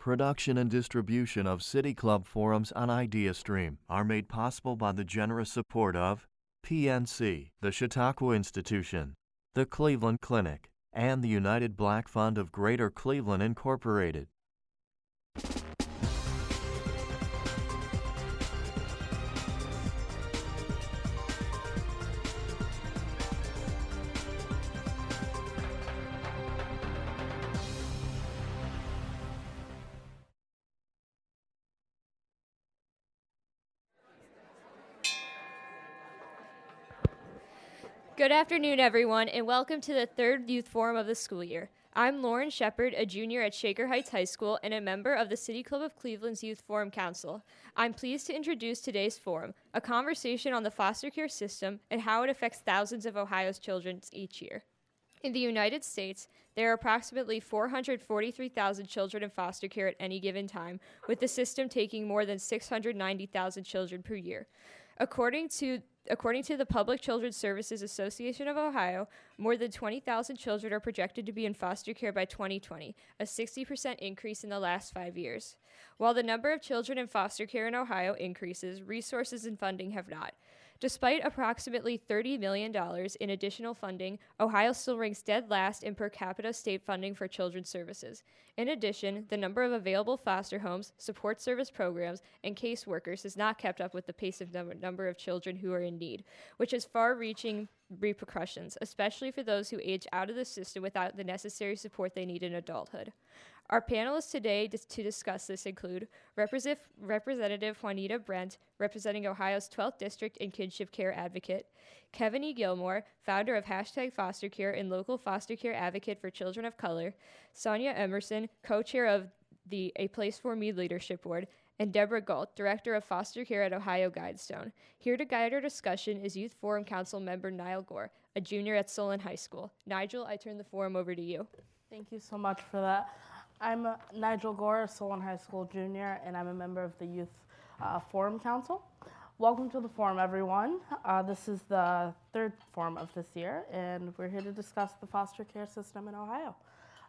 Production and distribution of City Club forums on IdeaStream are made possible by the generous support of PNC, the Chautauqua Institution, the Cleveland Clinic, and the United Black Fund of Greater Cleveland, Incorporated. Good afternoon, everyone, and welcome to the third Youth Forum of the school year. I'm Lauren Shepard, a junior at Shaker Heights High School and a member of the City Club of Cleveland's Youth Forum Council. I'm pleased to introduce today's forum, a conversation on the foster care system and how it affects thousands of Ohio's children each year. In the United States, there are approximately 443,000 children in foster care at any given time, with the system taking more than 690,000 children per year. According to according to the Public Children's Services Association of Ohio, more than 20,000 children are projected to be in foster care by 2020, a 60% increase in the last five years. While the number of children in foster care in Ohio increases, resources and funding have not. Despite approximately $30 million in additional funding, Ohio still ranks dead last in per capita state funding for children's services. In addition, the number of available foster homes, support service programs, and caseworkers has not kept up with the pace of num- number of children who are in need, which has far reaching repercussions, especially for those who age out of the system without the necessary support they need in adulthood. Our panelists today to discuss this include Representative Juanita Brent, representing Ohio's 12th District and Kinship Care Advocate, Kevin E. Gilmore, founder of Hashtag Foster Care and local foster care advocate for children of color, Sonia Emerson, co chair of the A Place for Me Leadership Board, and Deborah Galt, Director of Foster Care at Ohio Guidestone. Here to guide our discussion is Youth Forum Council member Nigel Gore, a junior at Solon High School. Nigel, I turn the forum over to you. Thank you so much for that. I'm Nigel Gore, Solon High School junior, and I'm a member of the Youth uh, Forum Council. Welcome to the forum, everyone. Uh, this is the third forum of this year, and we're here to discuss the foster care system in Ohio.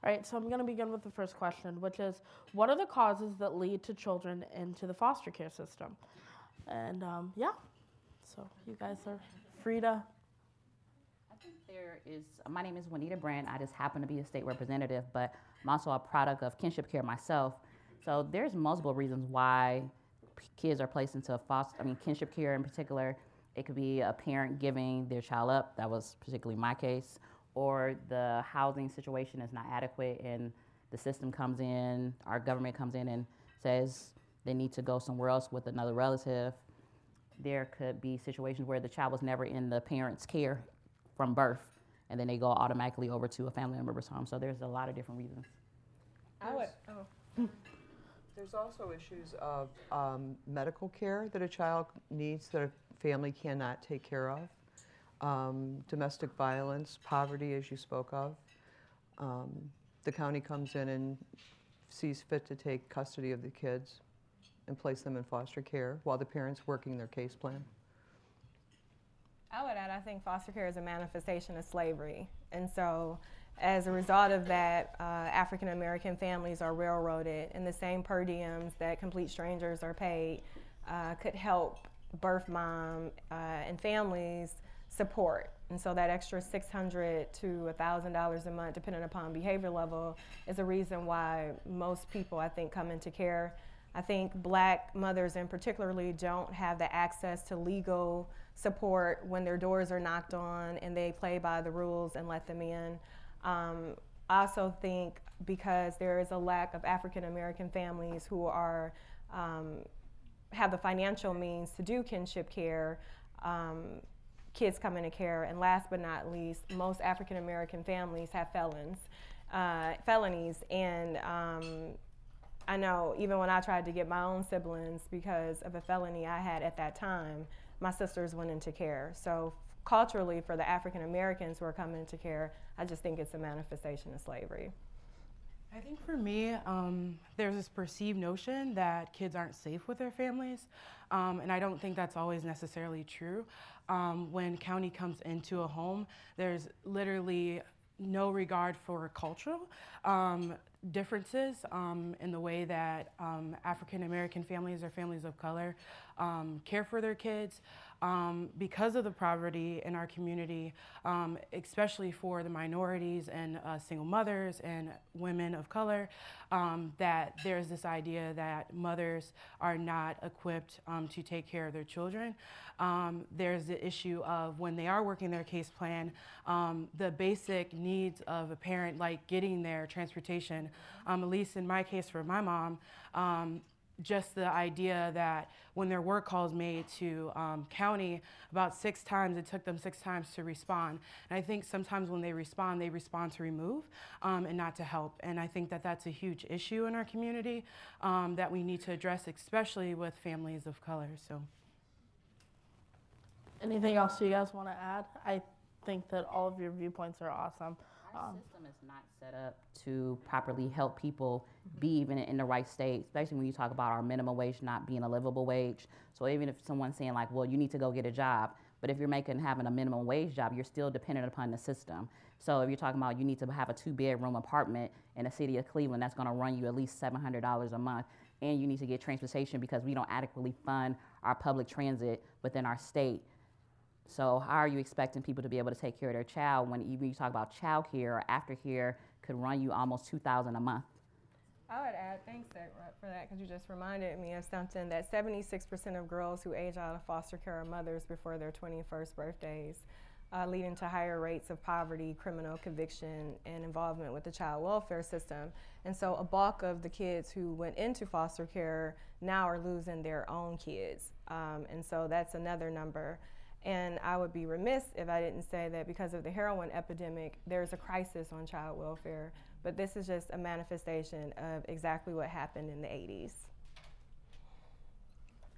All right, so I'm going to begin with the first question, which is what are the causes that lead to children into the foster care system? And um, yeah, so you guys are free to I think there is, my name is Juanita Brent. I just happen to be a state representative, but I'm also a product of kinship care myself. So there's multiple reasons why kids are placed into a foster, I mean, kinship care in particular. It could be a parent giving their child up. That was particularly my case. Or the housing situation is not adequate and the system comes in, our government comes in and says they need to go somewhere else with another relative. There could be situations where the child was never in the parent's care from birth, and then they go automatically over to a family member's home. So there's a lot of different reasons. I would. Oh. There's also issues of um, medical care that a child needs that a family cannot take care of, um, domestic violence, poverty, as you spoke of. Um, the county comes in and sees fit to take custody of the kids and place them in foster care while the parents working their case plan. I would add, I think foster care is a manifestation of slavery. And so, as a result of that, uh, African American families are railroaded, and the same per diems that complete strangers are paid uh, could help birth mom uh, and families support. And so, that extra 600 to $1,000 a month, depending upon behavior level, is a reason why most people, I think, come into care. I think black mothers, in particularly, don't have the access to legal support when their doors are knocked on and they play by the rules and let them in. Um, I also think because there is a lack of African American families who are um, have the financial means to do kinship care, um, kids come into care, and last but not least, most African American families have felons, uh, felonies, and um, I know even when I tried to get my own siblings because of a felony I had at that time, my sisters went into care. So culturally, for the African Americans who are coming into care, I just think it's a manifestation of slavery. I think for me, um, there's this perceived notion that kids aren't safe with their families, um, and I don't think that's always necessarily true. Um, when county comes into a home, there's literally no regard for cultural Um, differences um, in the way that um, African American families or families of color um, care for their kids. Um, because of the poverty in our community, um, especially for the minorities and uh, single mothers and women of color, um, that there's this idea that mothers are not equipped to take care of their children. there's the issue of when they are working their case plan, the basic needs of a parent, like getting their transportation, at least in my case for my mom, um, just the idea that when there were calls made to um, county about six times it took them six times to respond. And i think sometimes when they respond they respond to remove um, and not to help. And i think that that's a huge issue in our community um, that we need to address especially with families of color so. Anything else you guys want to add? I think that all of your viewpoints are awesome our um, system is not set up to properly help people be even in the right state, especially when you talk about our minimum wage not being a livable wage. So even if someone's saying like, well, you need to go get a job, but if you're making having a minimum wage job, you're still dependent upon the system. So if you're talking about you need to have a two bedroom apartment in the city of Cleveland, that's going to run you at least $700 a month. And you need to get transportation because we don't adequately fund our public transit within our state. So how are you expecting people to be able to take care of their child when even you talk about child care or aftercare could run you almost 2000 a month? I would add, thanks for that, because you just reminded me of something that 76% of girls who age out of foster care are mothers before their 21st birthdays, uh, leading to higher rates of poverty, criminal conviction, and involvement with the child welfare system. And so a bulk of the kids who went into foster care now are losing their own kids. Um, and so that's another number. And I would be remiss if I didn't say that because of the heroin epidemic, there's a crisis on child welfare. But this is just a manifestation of exactly what happened in the 80s.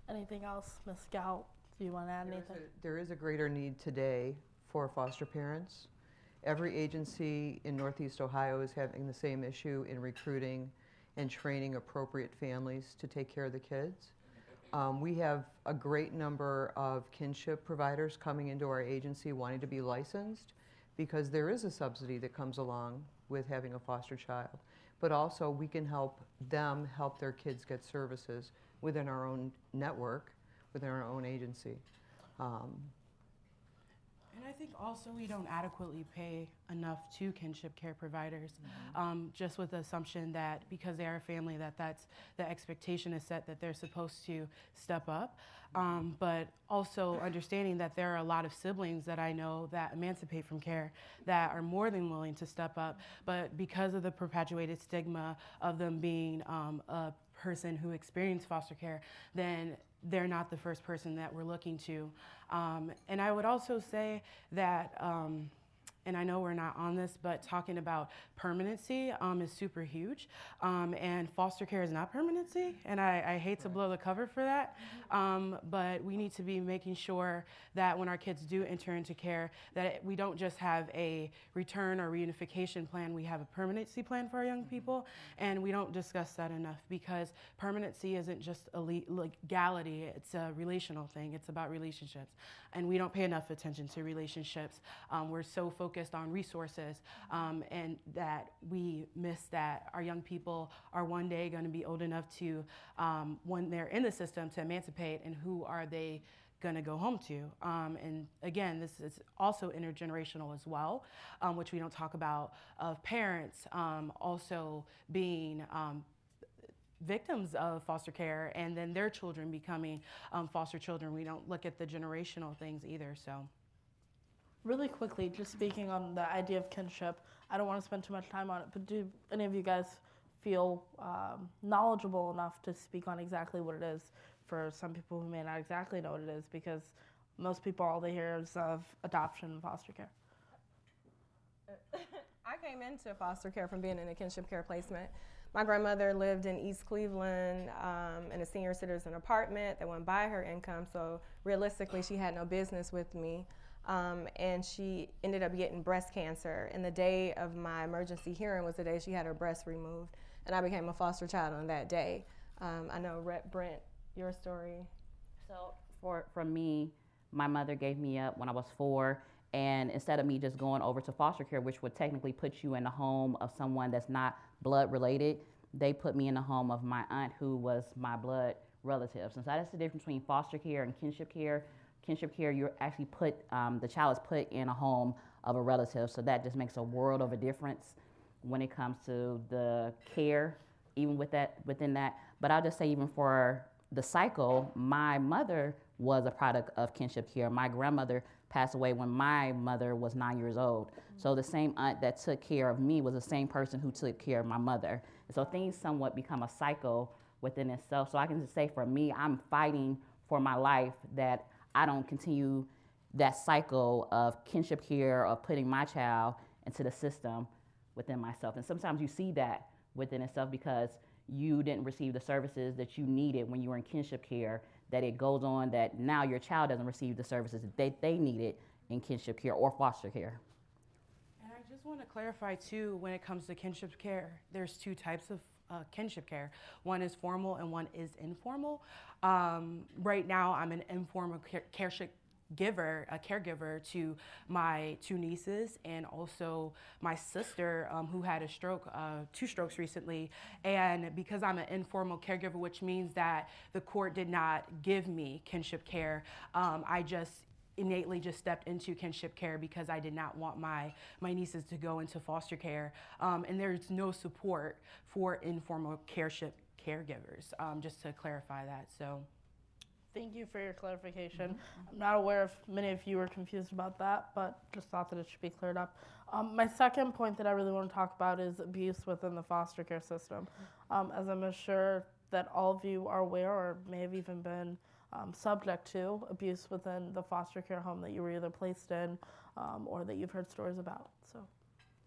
Anything else, Ms. Scout? Do you want to add there anything? Is a, there is a greater need today for foster parents. Every agency in Northeast Ohio is having the same issue in recruiting and training appropriate families to take care of the kids. Um, we have a great number of kinship providers coming into our agency wanting to be licensed because there is a subsidy that comes along with having a foster child. But also, we can help them help their kids get services within our own network, within our own agency. Um, and I think also we don't adequately pay enough to kinship care providers, mm-hmm. um, just with the assumption that because they are a family, that that's the expectation is set that they're supposed to step up. Um, but also understanding that there are a lot of siblings that I know that emancipate from care that are more than willing to step up, but because of the perpetuated stigma of them being um, a person who experienced foster care, then they're not the first person that we're looking to. Um, and I would also say that. Um, and I know we're not on this, but talking about permanency um, is super huge. Um, and foster care is not permanency, and I, I hate to blow the cover for that. Um, but we need to be making sure that when our kids do enter into care, that we don't just have a return or reunification plan, we have a permanency plan for our young people, and we don't discuss that enough because permanency isn't just a legality, it's a relational thing, it's about relationships. And we don't pay enough attention to relationships. Um, we're so focused focused on resources um, and that we miss that our young people are one day going to be old enough to, um, when they're in the system, to emancipate and who are they going to go home to. Um, and again, this is also intergenerational as well, um, which we don't talk about, of parents um, also being um, victims of foster care and then their children becoming um, foster children. We don't look at the generational things either, so. Really quickly, just speaking on the idea of kinship, I don't want to spend too much time on it, but do any of you guys feel um, knowledgeable enough to speak on exactly what it is for some people who may not exactly know what it is? Because most people, all they hear is of adoption and foster care. I came into foster care from being in a kinship care placement. My grandmother lived in East Cleveland um, in a senior citizen apartment that went by her income, so realistically, she had no business with me. Um, and she ended up getting breast cancer. And the day of my emergency hearing was the day she had her breast removed. And I became a foster child on that day. Um, I know, Rep Brent, your story. So, for, for me, my mother gave me up when I was four. And instead of me just going over to foster care, which would technically put you in the home of someone that's not blood related, they put me in the home of my aunt who was my blood relative. And so that's the difference between foster care and kinship care. Kinship care, you're actually put, um, the child is put in a home of a relative. So that just makes a world of a difference when it comes to the care, even with that, within that. But I'll just say, even for the cycle, my mother was a product of kinship care. My grandmother passed away when my mother was nine years old. So the same aunt that took care of me was the same person who took care of my mother. And so things somewhat become a cycle within itself. So I can just say for me, I'm fighting for my life that I don't continue that cycle of kinship care, of putting my child into the system within myself. And sometimes you see that within itself because you didn't receive the services that you needed when you were in kinship care, that it goes on that now your child doesn't receive the services that they, they needed in kinship care or foster care. And I just want to clarify too, when it comes to kinship care, there's two types of uh, kinship care. One is formal and one is informal. Um, right now, I'm an informal care, giver, a caregiver to my two nieces and also my sister um, who had a stroke, uh, two strokes recently. And because I'm an informal caregiver, which means that the court did not give me kinship care, um, I just innately just stepped into kinship care because I did not want my, my nieces to go into foster care. Um, and there's no support for informal careship caregivers, um, just to clarify that. So. Thank you for your clarification. Mm-hmm. I'm not aware if many of you were confused about that, but just thought that it should be cleared up. Um, my second point that I really want to talk about is abuse within the foster care system. Um, as I'm sure that all of you are aware or may have even been um, subject to abuse within the foster care home that you were either placed in um, or that you've heard stories about. So,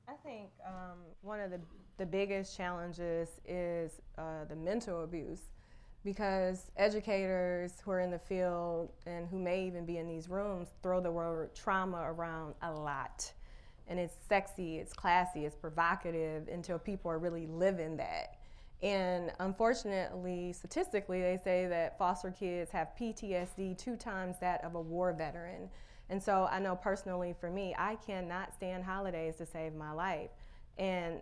I think um, one of the, the biggest challenges is uh, the mental abuse because educators who are in the field and who may even be in these rooms throw the word trauma around a lot. And it's sexy, it's classy, it's provocative until people are really living that. And unfortunately, statistically, they say that foster kids have PTSD two times that of a war veteran. And so I know personally for me, I cannot stand holidays to save my life. And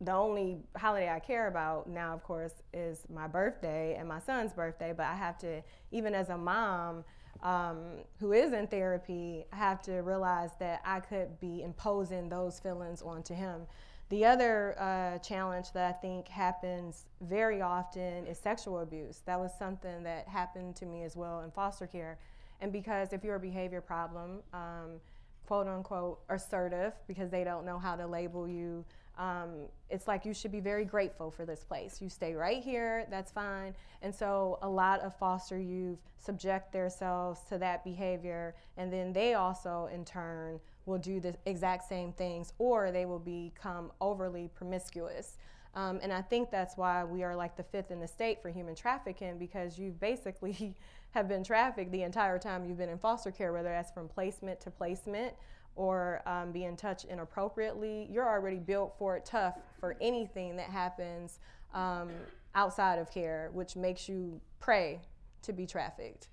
the only holiday I care about now, of course, is my birthday and my son's birthday. But I have to, even as a mom um, who is in therapy, I have to realize that I could be imposing those feelings onto him. The other uh, challenge that I think happens very often is sexual abuse. That was something that happened to me as well in foster care. And because if you're a behavior problem, um, quote unquote assertive, because they don't know how to label you, um, it's like you should be very grateful for this place. You stay right here, that's fine. And so a lot of foster youth subject themselves to that behavior, and then they also, in turn, will do the exact same things, or they will become overly promiscuous. Um, and I think that's why we are like the fifth in the state for human trafficking because you basically have been trafficked the entire time you've been in foster care, whether that's from placement to placement or um, being touched inappropriately, you're already built for it tough for anything that happens um, outside of care, which makes you pray to be trafficked.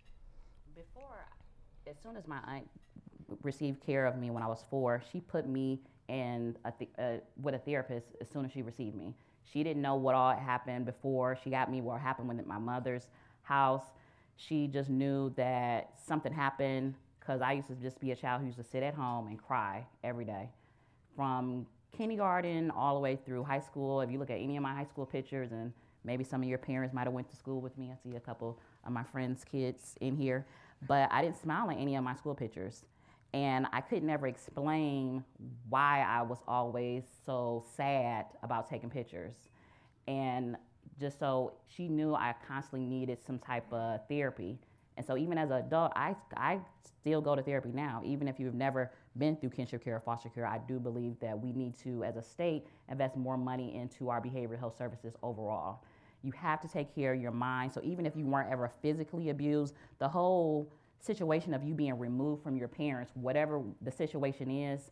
Before, as soon as my aunt received care of me when I was four, she put me in a th- uh, with a therapist as soon as she received me. She didn't know what all happened before. She got me what happened with my mother's house. She just knew that something happened because I used to just be a child who used to sit at home and cry every day. From kindergarten all the way through high school, if you look at any of my high school pictures, and maybe some of your parents might have went to school with me. I see a couple of my friends' kids in here, but I didn't smile in any of my school pictures. And I could never explain why I was always so sad about taking pictures. And just so she knew I constantly needed some type of therapy. And so even as an adult, I, I still go to therapy now. Even if you've never been through kinship care or foster care, I do believe that we need to, as a state, invest more money into our behavioral health services overall. You have to take care of your mind. So even if you weren't ever physically abused, the whole situation of you being removed from your parents, whatever the situation is,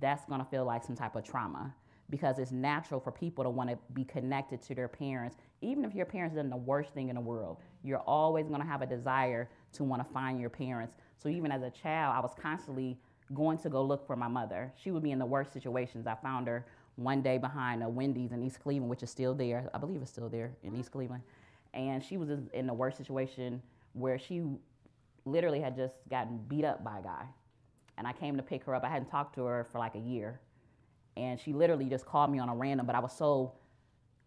that's gonna feel like some type of trauma because it's natural for people to want to be connected to their parents even if your parents done the worst thing in the world, you're always going to have a desire to want to find your parents. So even as a child, I was constantly going to go look for my mother. She would be in the worst situations. I found her one day behind a Wendy's in East Cleveland, which is still there. I believe it's still there in East Cleveland. And she was in the worst situation where she literally had just gotten beat up by a guy. And I came to pick her up. I hadn't talked to her for like a year. And she literally just called me on a random, but I was so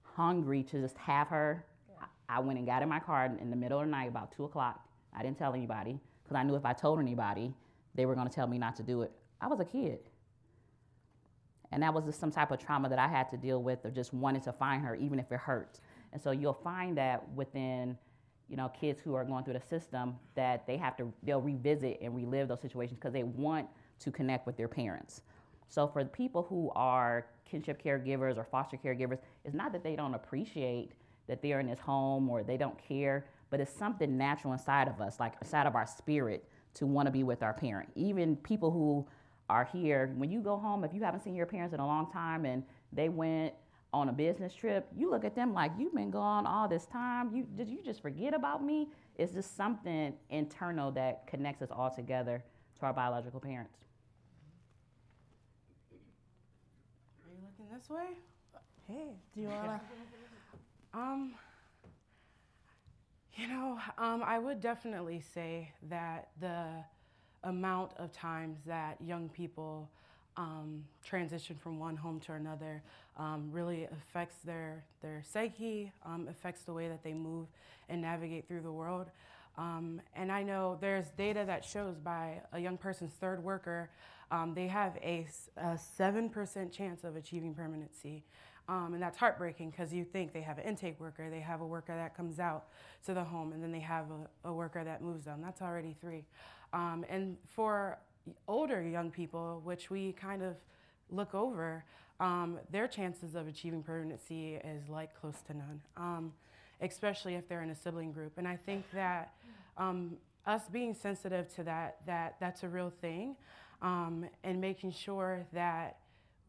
hungry to just have her. Yeah. I went and got in my car in the middle of the night, about two o'clock. I didn't tell anybody because I knew if I told anybody, they were going to tell me not to do it. I was a kid. And that was just some type of trauma that I had to deal with or just wanted to find her, even if it hurt. And so you'll find that within, you know, kids who are going through the system that they have to, they'll revisit and relive those situations because they want to connect with their parents. So for people who are kinship caregivers or foster caregivers, it's not that they don't appreciate that they're in this home or they don't care, but it's something natural inside of us, like inside of our spirit, to want to be with our parent. Even people who are here, when you go home, if you haven't seen your parents in a long time and they went on a business trip, you look at them like you've been gone all this time. You did you just forget about me? It's just something internal that connects us all together to our biological parents. Are you looking this way? Hey, do you wanna? um, you know, um, I would definitely say that the amount of times that young people um, transition from one home to another um, really affects their, their psyche, um, affects the way that they move and navigate through the world. Um, and I know there's data that shows by a young person's third worker, um, they have a, a 7% chance of achieving permanency. Um, and that's heartbreaking because you think they have an intake worker, they have a worker that comes out to the home, and then they have a, a worker that moves them. That's already three. And for older young people, which we kind of look over, um, their chances of achieving permanency is like close to none, um, especially if they're in a sibling group. And I think that um, us being sensitive to that, that that's a real thing, um, and making sure that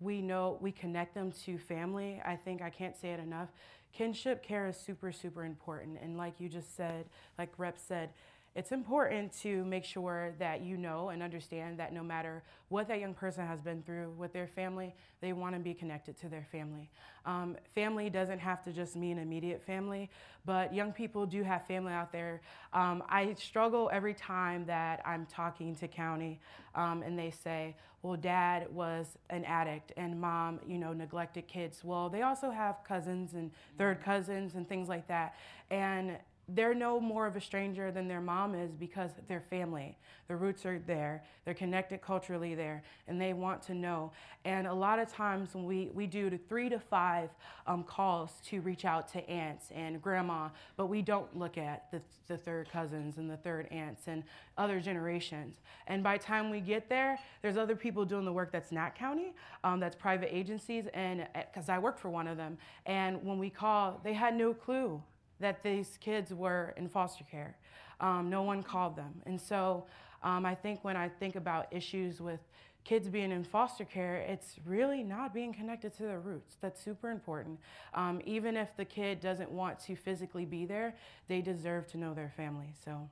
we know we connect them to family. I think I can't say it enough. Kinship care is super, super important. And like you just said, like Rep said, it's important to make sure that you know and understand that no matter what that young person has been through with their family, they want to be connected to their family. Um, family doesn't have to just mean immediate family, but young people do have family out there. Um, I struggle every time that I'm talking to county um, and they say, well, dad was an addict and mom, you know, neglected kids. Well, they also have cousins and third cousins and things like that. And they're no more of a stranger than their mom is because they're family. The roots are there. They're connected culturally there, and they want to know. And a lot of times when we, we do three to five um, calls to reach out to aunts and grandma, but we don't look at the, the third cousins and the third aunts and other generations. And by the time we get there, there's other people doing the work that's not county, um, that's private agencies, and because I worked for one of them. And when we call, they had no clue that these kids were in foster care. Um, no one called them. And so um, I think when I think about issues with kids being in foster care, it's really not being connected to their roots. That's super important. Um, even if the kid doesn't want to physically be there, they deserve to know their family. So.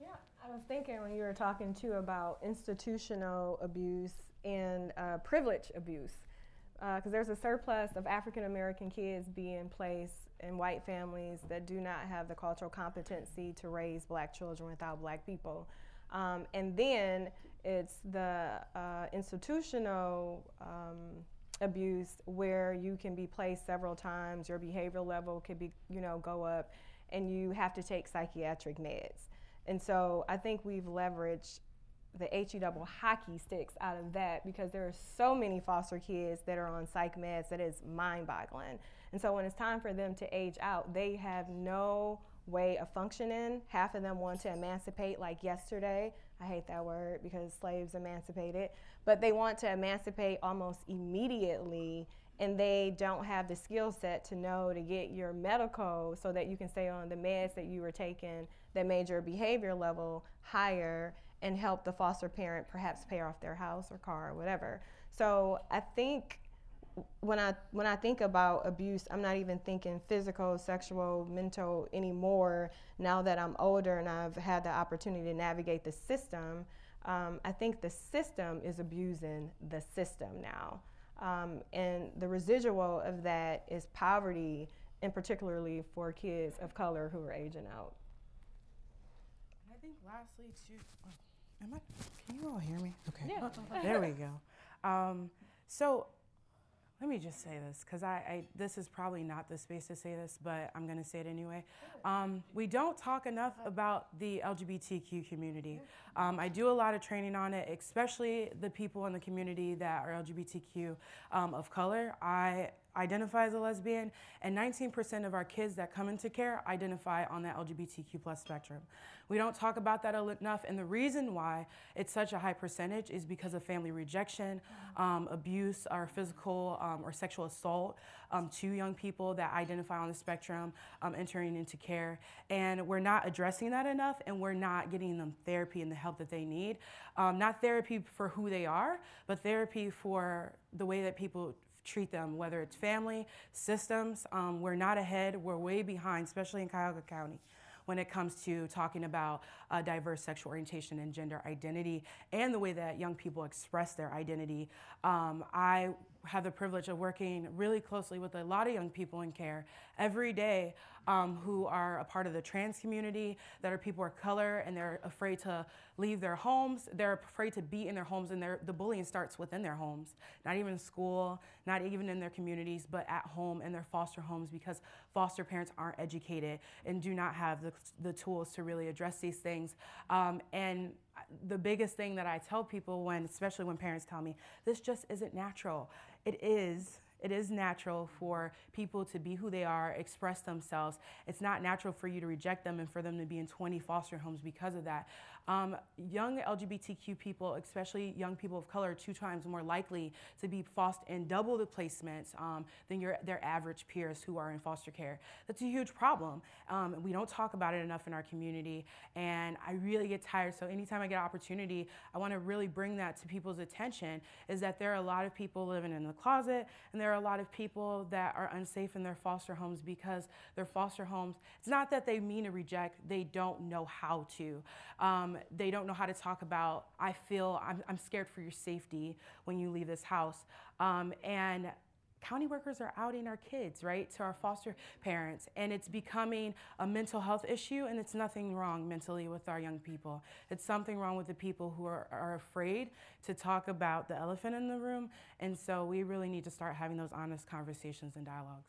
Yeah, I was thinking when you were talking too about institutional abuse and uh, privilege abuse, because uh, there's a surplus of African American kids being placed in white families that do not have the cultural competency to raise black children without black people. Um, and then it's the uh, institutional um, abuse where you can be placed several times, your behavioral level could be, you know, go up, and you have to take psychiatric meds. And so I think we've leveraged the HE double hockey sticks out of that because there are so many foster kids that are on psych meds that is mind boggling. And so when it's time for them to age out, they have no way of functioning. Half of them want to emancipate like yesterday. I hate that word because slaves emancipated, but they want to emancipate almost immediately and they don't have the skill set to know to get your medical so that you can stay on the meds that you were taking that made your behavior level higher and help the foster parent perhaps pay off their house or car or whatever. So I think when I when I think about abuse, I'm not even thinking physical, sexual, mental anymore. Now that I'm older and I've had the opportunity to navigate the system, um, I think the system is abusing the system now. Um, and the residual of that is poverty, and particularly for kids of color who are aging out. I think lastly, too. Oh, am I? Can you all hear me? Okay. Yeah. there we go. Um, so let me just say this because I, I, this is probably not the space to say this, but I'm going to say it anyway. Um, we don't talk enough about the LGBTQ community. Um, I do a lot of training on it, especially the people in the community that are LGBTQ um, of color. I identify as a lesbian, and 19% of our kids that come into care identify on that LGBTQ plus spectrum. We don't talk about that enough, and the reason why it's such a high percentage is because of family rejection, um, abuse, or physical um, or sexual assault um, to young people that identify on the spectrum um, entering into care. And we're not addressing that enough, and we're not getting them therapy and the help that they need. Um, not therapy for who they are, but therapy for the way that people treat them, whether it's family, systems. Um, we're not ahead, we're way behind, especially in Cuyahoga County when it comes to talking about uh, diverse sexual orientation and gender identity and the way that young people express their identity. Um, I have the privilege of working really closely with a lot of young people in care every day um, who are a part of the trans community, that are people of color, and they're afraid to leave their homes. They're afraid to be in their homes, and the bullying starts within their homes, not even school, not even in their communities, but at home in their foster homes because foster parents aren't educated and do not have the, the tools to really address these things. Um, and the biggest thing that I tell people when, especially when parents tell me, this just isn't natural. It is it is natural for people to be who they are, express themselves. It's not natural for you to reject them and for them to be in 20 foster homes because of that. Um, young LGBTQ people, especially young people of color, are two times more likely to be foster in double the placements um, than your, their average peers who are in foster care. That's a huge problem. Um, we don't talk about it enough in our community, and I really get tired. So anytime I get an opportunity, I want to really bring that to people's attention. Is that there are a lot of people living in the closet, and there are a lot of people that are unsafe in their foster homes because their foster homes. It's not that they mean to reject; they don't know how to. Um, they don't know how to talk about, I feel, I'm, I'm scared for your safety when you leave this house. Um, and county workers are outing our kids, right, to our foster parents. And it's becoming a mental health issue, and it's nothing wrong mentally with our young people. It's something wrong with the people who are, are afraid to talk about the elephant in the room. And so we really need to start having those honest conversations and dialogues.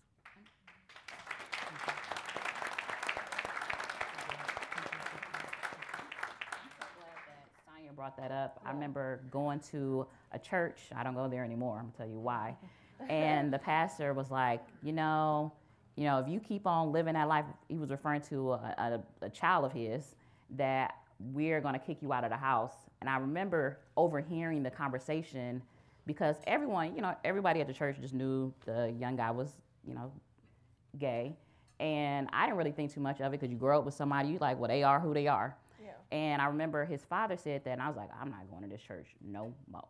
Brought that up. I remember going to a church. I don't go there anymore. I'm gonna tell you why. And the pastor was like, you know, you know, if you keep on living that life, he was referring to a, a, a child of his that we're gonna kick you out of the house. And I remember overhearing the conversation because everyone, you know, everybody at the church just knew the young guy was, you know, gay. And I didn't really think too much of it because you grow up with somebody, you like, well, they are who they are. Yeah. And I remember his father said that, and I was like, I'm not going to this church no more.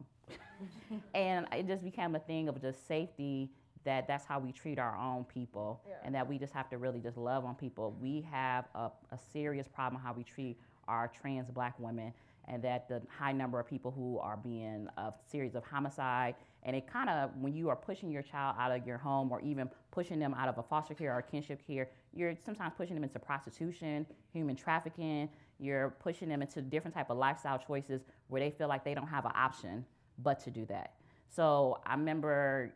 and it just became a thing of just safety that that's how we treat our own people yeah. and that we just have to really just love on people. We have a, a serious problem how we treat our trans black women and that the high number of people who are being a series of homicide and it kind of when you are pushing your child out of your home or even pushing them out of a foster care or kinship care you're sometimes pushing them into prostitution human trafficking you're pushing them into different type of lifestyle choices where they feel like they don't have an option but to do that. So I remember,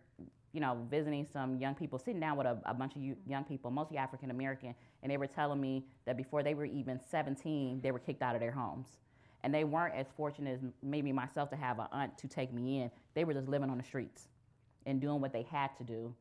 you know, visiting some young people, sitting down with a, a bunch of young people, mostly African American, and they were telling me that before they were even 17, they were kicked out of their homes. And they weren't as fortunate as maybe myself to have an aunt to take me in. They were just living on the streets and doing what they had to do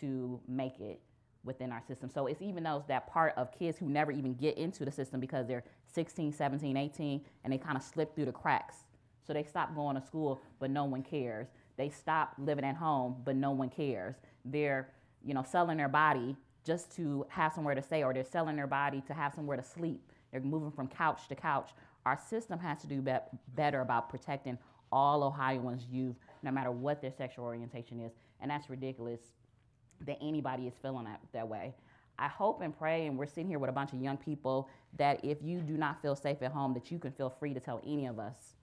to make it within our system. So it's even those that part of kids who never even get into the system because they're 16, 17, 18, and they kind of slip through the cracks. So they stop going to school, but no one cares. They stop living at home, but no one cares. They're, you know, selling their body just to have somewhere to stay, or they're selling their body to have somewhere to sleep. They're moving from couch to couch. Our system has to do be- better about protecting all Ohioans' youth, no matter what their sexual orientation is. And that's ridiculous that anybody is feeling that, that way. I hope and pray, and we're sitting here with a bunch of young people, that if you do not feel safe at home, that you can feel free to tell any of us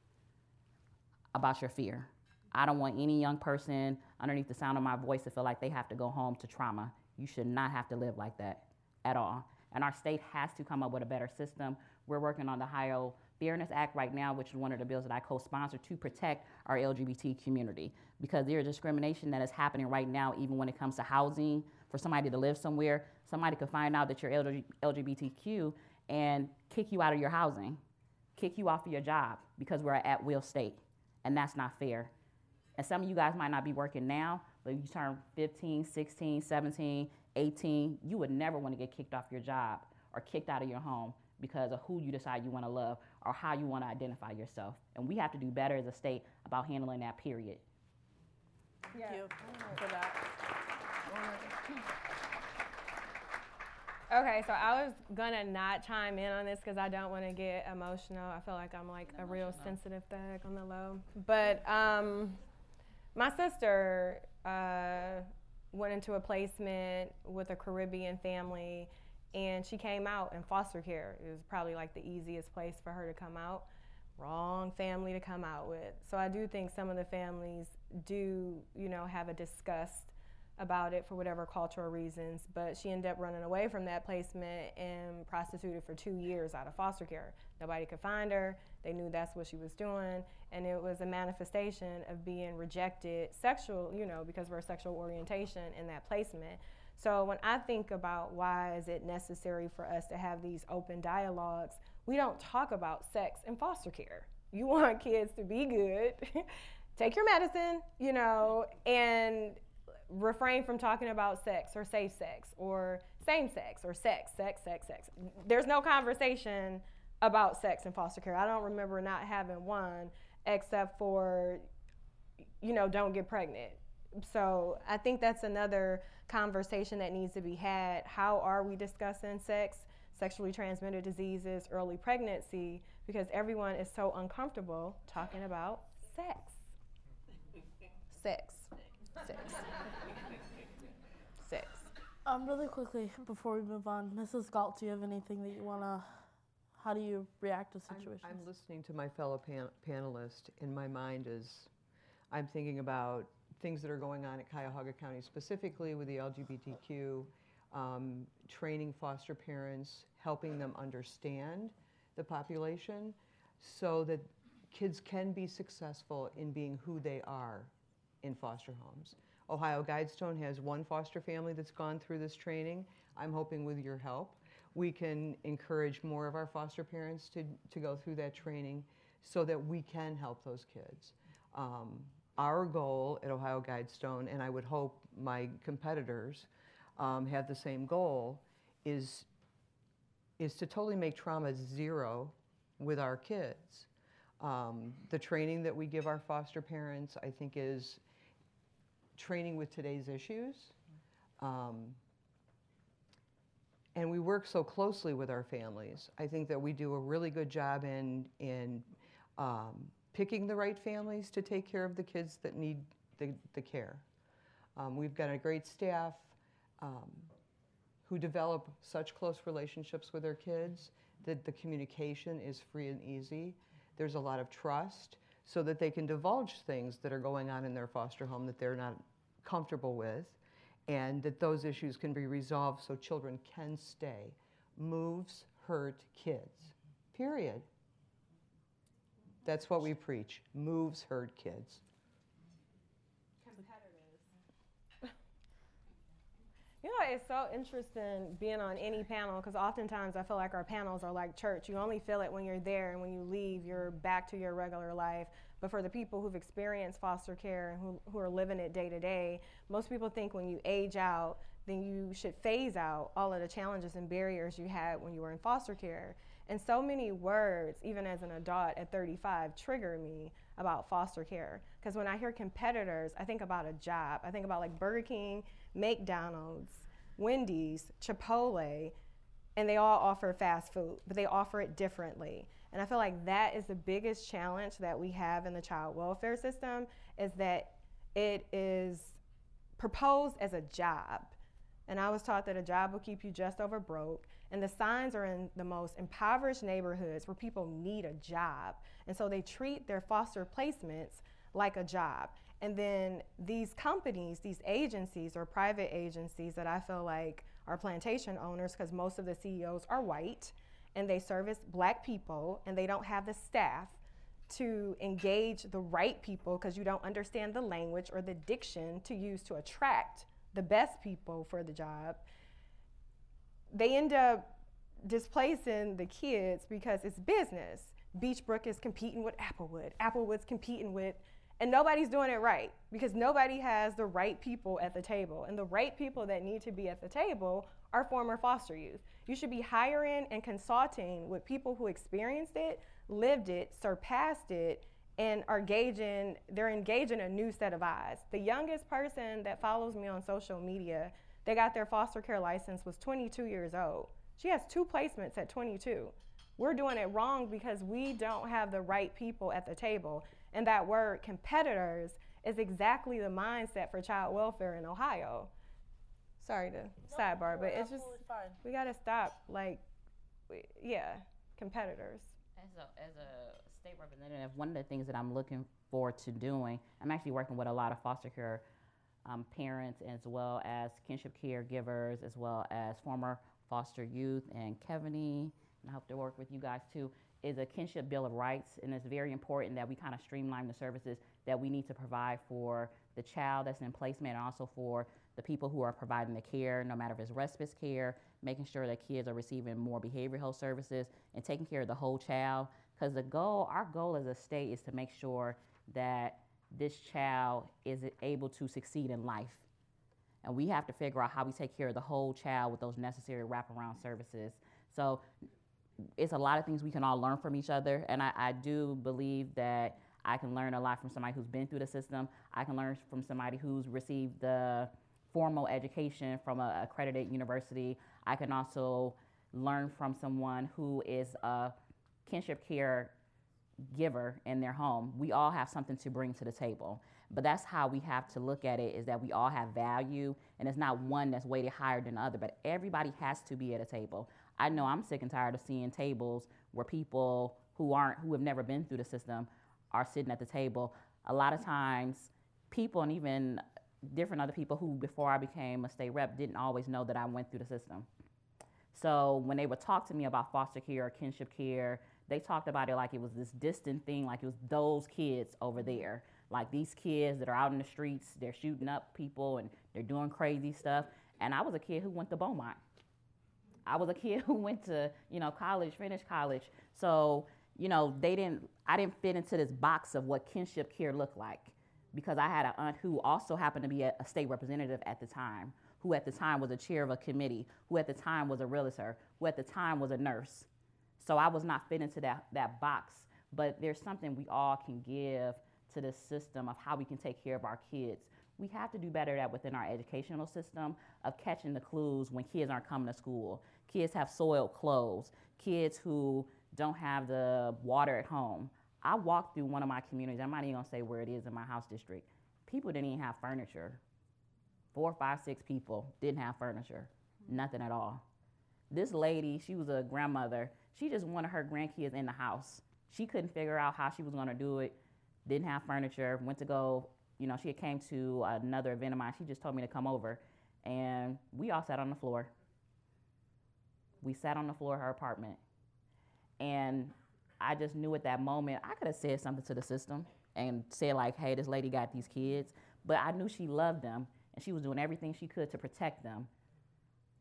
about your fear. I don't want any young person underneath the sound of my voice to feel like they have to go home to trauma. You should not have to live like that at all. And our state has to come up with a better system. We're working on the Ohio Fairness Act right now, which is one of the bills that I co-sponsor to protect our LGBT community because there is discrimination that is happening right now, even when it comes to housing. For somebody to live somewhere, somebody could find out that you're LGBTQ and kick you out of your housing, kick you off of your job because we're at will state, and that's not fair. And some of you guys might not be working now, but you turn 15, 16, 17, 18, you would never want to get kicked off your job or kicked out of your home because of who you decide you want to love or how you want to identify yourself. And we have to do better as a state about handling that period. Thank you for that. Okay, so I was gonna not chime in on this because I don't want to get emotional. I feel like I'm like a real sensitive thug on the low. But um, my sister uh, went into a placement with a Caribbean family, and she came out in foster care. It was probably like the easiest place for her to come out. Wrong family to come out with. So I do think some of the families do, you know, have a disgust about it for whatever cultural reasons, but she ended up running away from that placement and prostituted for two years out of foster care. Nobody could find her. They knew that's what she was doing, and it was a manifestation of being rejected sexual, you know, because of her sexual orientation in that placement. So when I think about why is it necessary for us to have these open dialogues, we don't talk about sex in foster care. You want kids to be good, take your medicine, you know, and refrain from talking about sex or safe sex or same sex or sex, sex, sex, sex. There's no conversation about sex in foster care. I don't remember not having one except for, you know, don't get pregnant. So I think that's another conversation that needs to be had. How are we discussing sex, sexually transmitted diseases, early pregnancy? Because everyone is so uncomfortable talking about sex. Sex. Sex. Um, really quickly before we move on, Mrs. Galt, do you have anything that you wanna? How do you react to I'm- situations? I'm listening to my fellow pan- panelist, and my mind is, I'm thinking about things that are going on at Cuyahoga County, specifically with the LGBTQ, um, training foster parents, helping them understand the population so that kids can be successful in being who they are in foster homes. Ohio Guidestone has one foster family that's gone through this training. I'm hoping with your help, we can encourage more of our foster parents to, to go through that training so that we can help those kids. Um, our goal at Ohio Guidestone, and I would hope my competitors um, have the same goal, is, is to totally make trauma zero with our kids. Um, the training that we give our foster parents, I think, is training with today's issues. Um, and we work so closely with our families. I think that we do a really good job in, in um, picking the right families to take care of the kids that need the, the care. Um, we've got a great staff um, who develop such close relationships with their kids that the communication is free and easy. There's a lot of trust so that they can divulge things that are going on in their foster home that they're not comfortable with and that those issues can be resolved so children can stay. Moves hurt kids, period. That's what we preach. Moves hurt kids. You know, it's so interesting being on any panel because oftentimes I feel like our panels are like church. You only feel it when you're there, and when you leave, you're back to your regular life. But for the people who've experienced foster care and who, who are living it day to day, most people think when you age out, then you should phase out all of the challenges and barriers you had when you were in foster care. And so many words, even as an adult at 35, trigger me about foster care. Because when I hear competitors, I think about a job. I think about like Burger King, McDonald's, Wendy's, Chipotle, and they all offer fast food, but they offer it differently. And I feel like that is the biggest challenge that we have in the child welfare system is that it is proposed as a job. And I was taught that a job will keep you just over broke. And the signs are in the most impoverished neighborhoods where people need a job. And so they treat their foster placements like a job. And then these companies, these agencies or private agencies that I feel like are plantation owners, because most of the CEOs are white and they service black people and they don't have the staff to engage the right people because you don't understand the language or the diction to use to attract the best people for the job. They end up displacing the kids because it's business. Beechbrook is competing with Applewood. Applewood's competing with, and nobody's doing it right because nobody has the right people at the table. And the right people that need to be at the table are former foster youth. You should be hiring and consulting with people who experienced it, lived it, surpassed it, and are engaging, they're engaging a new set of eyes. The youngest person that follows me on social media, they got their foster care license was 22 years old. She has two placements at 22. We're doing it wrong because we don't have the right people at the table. And that word competitors is exactly the mindset for child welfare in Ohio. Sorry to no, sidebar, but it's just fine. we got to stop like we, yeah, competitors. As a as a state representative, one of the things that I'm looking forward to doing, I'm actually working with a lot of foster care um, parents as well as kinship caregivers, as well as former foster youth and Kevany, and I hope to work with you guys too, is a kinship bill of rights. And it's very important that we kind of streamline the services that we need to provide for the child that's in placement and also for the people who are providing the care, no matter if it's respite care, making sure that kids are receiving more behavioral health services and taking care of the whole child. Because the goal, our goal as a state is to make sure that this child is able to succeed in life and we have to figure out how we take care of the whole child with those necessary wraparound services. So it's a lot of things we can all learn from each other, and I, I do believe that I can learn a lot from somebody who's been through the system. I can learn from somebody who's received the formal education from an accredited university. I can also learn from someone who is a kinship care giver in their home. We all have something to bring to the table. But that's how we have to look at it is that we all have value and it's not one that's weighted higher than the other, but everybody has to be at a table. I know I'm sick and tired of seeing tables where people who aren't who have never been through the system are sitting at the table. A lot of times people and even different other people who before I became a state rep didn't always know that I went through the system. So when they would talk to me about foster care or kinship care, they talked about it like it was this distant thing, like it was those kids over there like these kids that are out in the streets, they're shooting up people and they're doing crazy stuff. And I was a kid who went to Beaumont. I was a kid who went to, you know, college, finished college. So, you know, they didn't, I didn't fit into this box of what kinship care looked like because I had an aunt who also happened to be a, a state representative at the time, who at the time was a chair of a committee, who at the time was a realtor, who at the time was a nurse. So I was not fit into that, that box. But there's something we all can give to this system of how we can take care of our kids. We have to do better at within our educational system of catching the clues when kids aren't coming to school. Kids have soiled clothes. Kids who don't have the water at home. I walked through one of my communities. I'm not even gonna say where it is in my house district. People didn't even have furniture. Four, five, six people didn't have furniture. Nothing at all. This lady, she was a grandmother. She just wanted her grandkids in the house. She couldn't figure out how she was gonna do it didn't have furniture, went to go, you know, she came to another event of mine. She just told me to come over. And we all sat on the floor. We sat on the floor of her apartment. And I just knew at that moment I could have said something to the system and said, like, hey, this lady got these kids. But I knew she loved them and she was doing everything she could to protect them.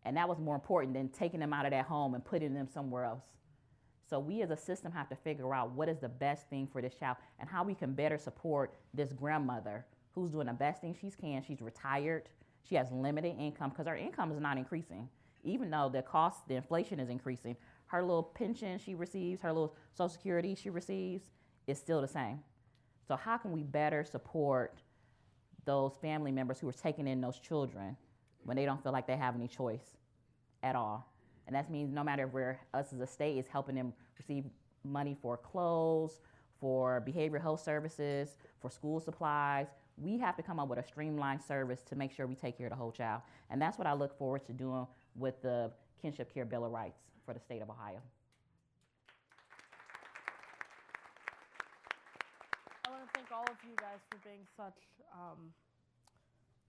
And that was more important than taking them out of that home and putting them somewhere else. So we as a system have to figure out what is the best thing for this child and how we can better support this grandmother who's doing the best thing she can. She's retired. She has limited income because her income is not increasing. Even though the cost, the inflation is increasing, her little pension she receives, her little social security she receives is still the same. So how can we better support those family members who are taking in those children when they don't feel like they have any choice at all? And that means no matter where us as a state is helping them receive money for clothes, for behavioral health services, for school supplies, we have to come up with a streamlined service to make sure we take care of the whole child. And that's what I look forward to doing with the Kinship Care Bill of Rights for the state of Ohio. I want to thank all of you guys for being such. Um,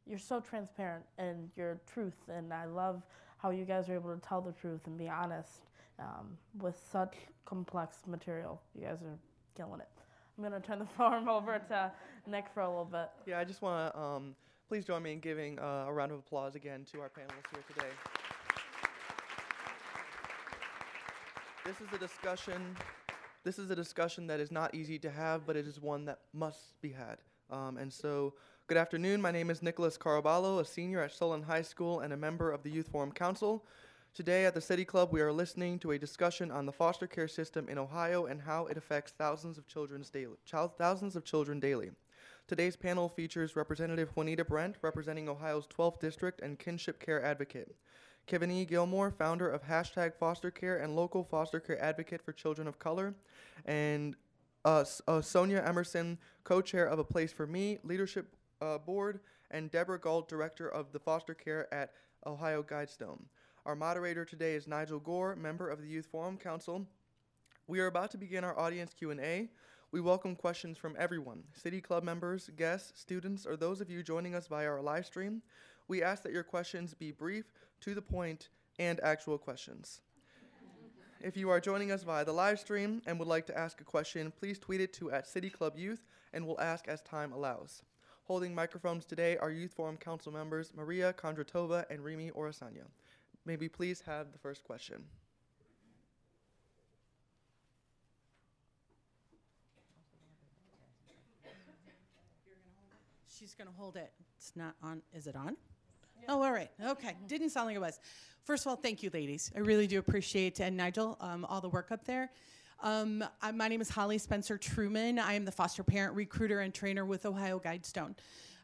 you're so transparent in your truth, and I love how you guys are able to tell the truth and be honest um, with such complex material. You guys are killing it. I'm going to turn the forum over to Nick for a little bit. Yeah, I just want to um, please join me in giving uh, a round of applause again to our panelists here today. This is a discussion. This is a discussion that is not easy to have, but it is one that must be had. Um, and so, good afternoon. My name is Nicholas Caraballo, a senior at Solon High School and a member of the Youth Forum Council. Today at the City Club, we are listening to a discussion on the foster care system in Ohio and how it affects thousands of children's daily, thousands of children daily. Today's panel features Representative Juanita Brent, representing Ohio's 12th District and kinship care advocate. Kevin E. Gilmore, founder of hashtag foster care and local foster care advocate for children of color, and uh, uh, Sonia Emerson, co-chair of A Place for Me Leadership uh, Board, and Deborah Galt, director of the foster care at Ohio Guidestone. Our moderator today is Nigel Gore, member of the Youth Forum Council. We are about to begin our audience Q&A. We welcome questions from everyone, City Club members, guests, students, or those of you joining us via our live stream. We ask that your questions be brief, to the point, and actual questions. If you are joining us via the live stream and would like to ask a question, please tweet it to at City Club Youth and we'll ask as time allows. Holding microphones today are Youth Forum Council members Maria Kondratova and Rimi Orasanya. May we please have the first question? She's going to hold it. It's not on. Is it on? Oh, all right. Okay. Didn't sound like it was. First of all, thank you, ladies. I really do appreciate, and Nigel, um, all the work up there. Um, I, my name is Holly Spencer Truman. I am the foster parent recruiter and trainer with Ohio Guidestone.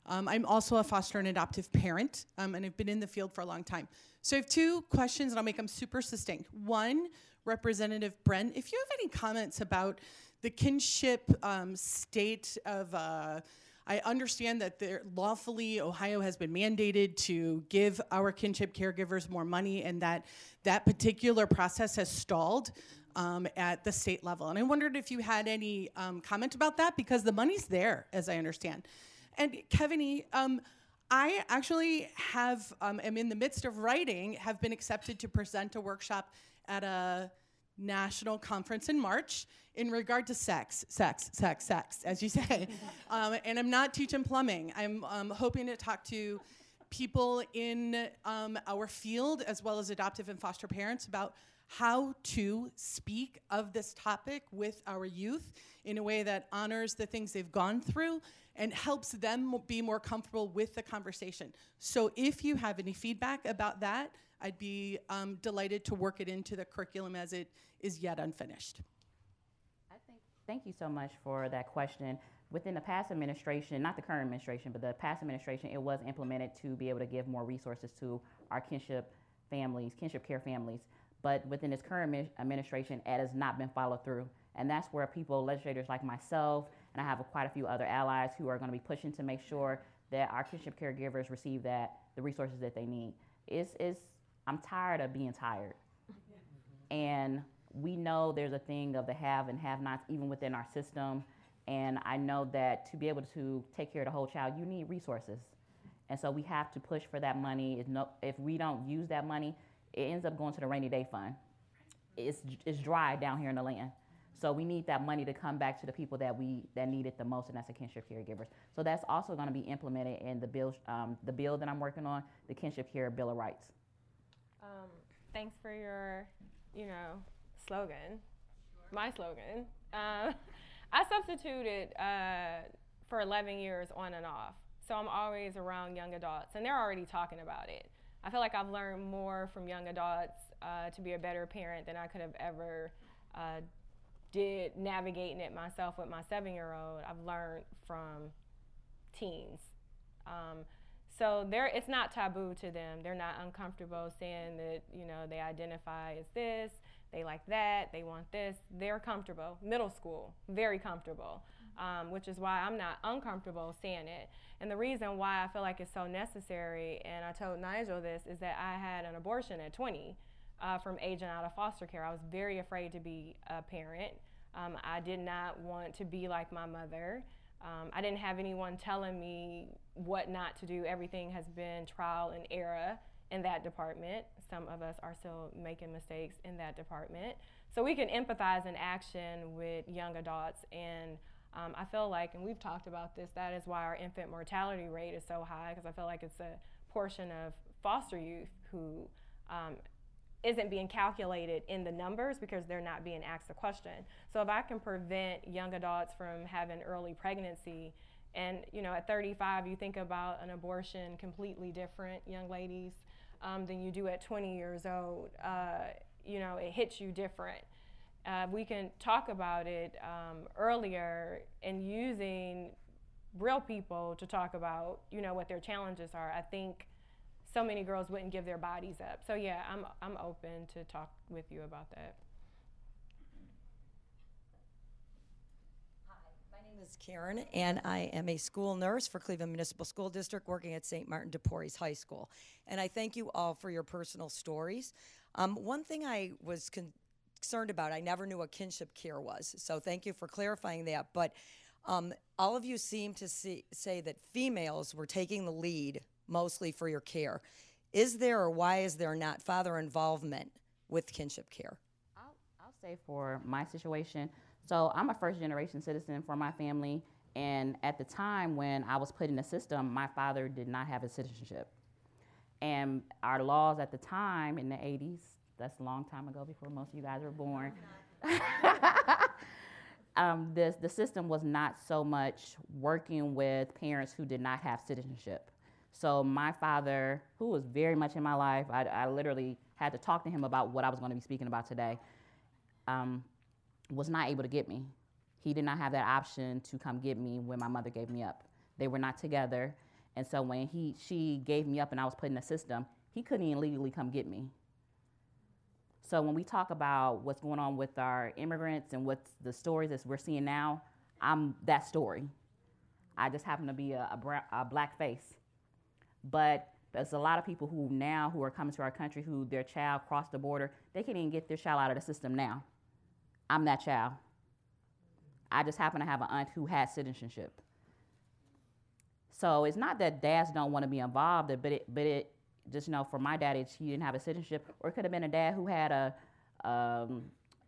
Um, I'm also a foster and adoptive parent, um, and I've been in the field for a long time. So I have two questions, and I'll make them super succinct. One, Representative Brent, if you have any comments about the kinship um, state of. Uh, I understand that there, lawfully Ohio has been mandated to give our kinship caregivers more money, and that that particular process has stalled um, at the state level. And I wondered if you had any um, comment about that because the money's there, as I understand. And Kevin, um, I actually have um, am in the midst of writing, have been accepted to present a workshop at a national conference in March in regard to sex, sex, sex, sex, as you say. um, and I'm not teaching plumbing. I'm um, hoping to talk to people in um, our field as well as adoptive and foster parents about how to speak of this topic with our youth in a way that honors the things they've gone through and helps them be more comfortable with the conversation. So if you have any feedback about that, I'd be um, delighted to work it into the curriculum as it is yet unfinished. I think, thank you so much for that question. Within the past administration, not the current administration, but the past administration, it was implemented to be able to give more resources to our kinship families, kinship care families. But within this current administration, it has not been followed through. And that's where people, legislators like myself, and I have quite a few other allies who are going to be pushing to make sure that our kinship caregivers receive that the resources that they need. It's, it's I'm tired of being tired. and we know there's a thing of the have and have nots even within our system. And I know that to be able to take care of the whole child, you need resources. And so we have to push for that money. If we don't use that money, it ends up going to the rainy day fund. It's, it's dry down here in the land. So we need that money to come back to the people that we that need it the most, and that's the kinship caregivers. So that's also going to be implemented in the bill, um, the bill that I'm working on, the kinship care bill of rights. Um, thanks for your, you know, slogan. Sure. My slogan. Um, I substituted uh, for 11 years on and off. So I'm always around young adults, and they're already talking about it. I feel like I've learned more from young adults uh, to be a better parent than I could have ever uh, did navigating it myself with my seven-year-old. I've learned from teens. Um, so they're, it's not taboo to them. They're not uncomfortable saying that, you know, they identify as this, they like that, they want this. They're comfortable. Middle school, very comfortable, um, which is why I'm not uncomfortable saying it. And the reason why I feel like it's so necessary, and I told Nigel this, is that I had an abortion at 20 uh, from aging out of foster care. I was very afraid to be a parent. Um, I did not want to be like my mother. Um, I didn't have anyone telling me what not to do. Everything has been trial and error in that department. Some of us are still making mistakes in that department. So we can empathize in action with young adults. And um, I feel like, and we've talked about this, that is why our infant mortality rate is so high, because I feel like it's a portion of foster youth who um, isn't being calculated in the numbers because they're not being asked the question. So if I can prevent young adults from having early pregnancy, and you know at 35 you think about an abortion completely different, young ladies, um, than you do at 20 years old. Uh, you know it hits you different. Uh, we can talk about it um, earlier and using real people to talk about you know what their challenges are. I think so many girls wouldn't give their bodies up. So yeah, I'm I'm open to talk with you about that. Hi, my name is Karen, and I am a school nurse for Cleveland Municipal School District, working at St. Martin de Porres High School. And I thank you all for your personal stories. Um, one thing I was con- concerned about, I never knew what kinship care was, so thank you for clarifying that. But um, all of you seem to see, say that females were taking the lead mostly for your care. Is there or why is there not father involvement with kinship care? I'll, I'll say for my situation, so I'm a first generation citizen for my family. And at the time when I was put in the system, my father did not have a citizenship. And our laws at the time in the 80s, that's a long time ago before most of you guys were born. um, the, the system was not so much working with parents who did not have citizenship. So my father, who was very much in my life, I, I literally had to talk to him about what I was going to be speaking about today, um, was not able to get me. He did not have that option to come get me when my mother gave me up. They were not together. And so when he, she gave me up and I was put in the system, he couldn't even legally come get me. So when we talk about what's going on with our immigrants and what's the stories that we're seeing now, I'm that story. I just happen to be a, a, bra- a black face. But there's a lot of people who now who are coming to our country who their child crossed the border, they can't even get their child out of the system now. I'm that child. I just happen to have an aunt who has citizenship. So it's not that dads don't want to be involved, but it, but it just you know for my dad, he didn't have a citizenship, or it could have been a dad who had a, um,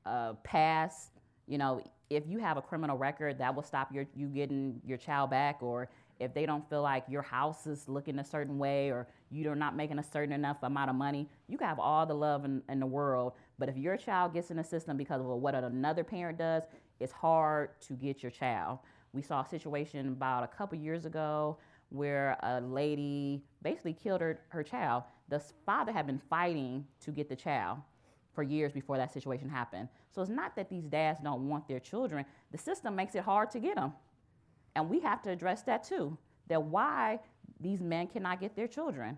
a pass. You know, if you have a criminal record, that will stop your you getting your child back, or if they don't feel like your house is looking a certain way or you're not making a certain enough amount of money, you can have all the love in, in the world. But if your child gets in the system because of what another parent does, it's hard to get your child. We saw a situation about a couple years ago where a lady basically killed her, her child. The father had been fighting to get the child for years before that situation happened. So it's not that these dads don't want their children, the system makes it hard to get them. And we have to address that too. That why these men cannot get their children.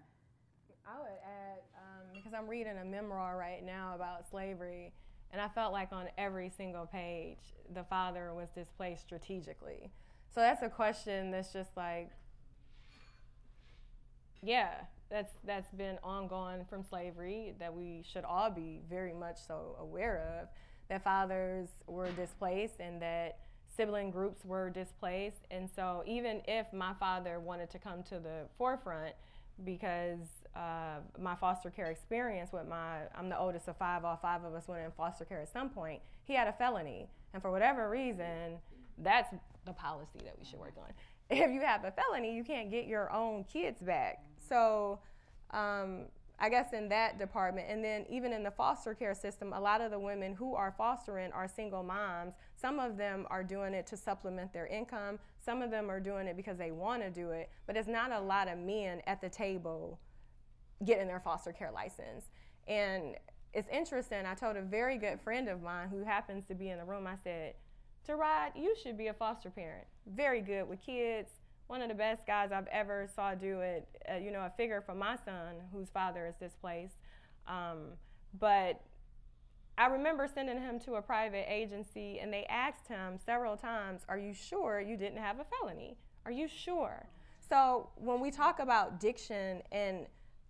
I would add, um, because I'm reading a memoir right now about slavery, and I felt like on every single page, the father was displaced strategically. So that's a question that's just like, yeah, that's that's been ongoing from slavery that we should all be very much so aware of. That fathers were displaced and that sibling groups were displaced. And so, even if my father wanted to come to the forefront, because uh, my foster care experience with my, I'm the oldest of five, all five of us went in foster care at some point, he had a felony. And for whatever reason, that's the policy that we should work on. If you have a felony, you can't get your own kids back. So, um, I guess in that department, and then even in the foster care system, a lot of the women who are fostering are single moms. Some of them are doing it to supplement their income. Some of them are doing it because they want to do it. But it's not a lot of men at the table getting their foster care license. And it's interesting. I told a very good friend of mine who happens to be in the room. I said, "Terod, you should be a foster parent. Very good with kids." one of the best guys I've ever saw do it. Uh, you know, a figure for my son whose father is displaced. Um, but I remember sending him to a private agency, and they asked him several times, "Are you sure you didn't have a felony? Are you sure?" So when we talk about diction and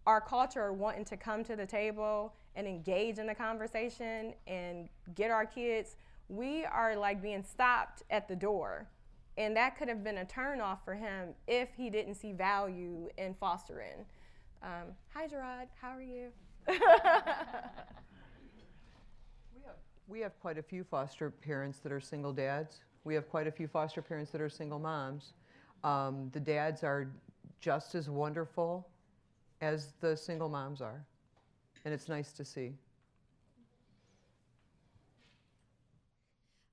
our culture wanting to come to the table and engage in the conversation and get our kids, we are like being stopped at the door And that could have been a turnoff for him if he didn't see value in fostering. Um, hi, Gerard. How are you? We have quite a few foster parents that are single dads. We have quite a few foster parents that are single moms. Um, the dads are just as wonderful as the single moms are, and it's nice to see.